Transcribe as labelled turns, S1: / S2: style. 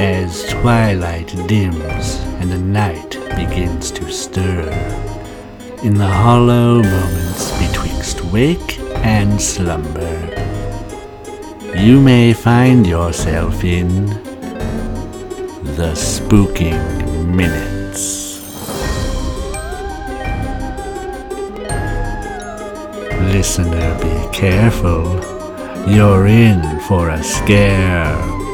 S1: as twilight dims and the night begins to stir. In the hollow moments betwixt wake and slumber, you may find yourself in the spooking minutes. Listener, be careful. You're in for a scare.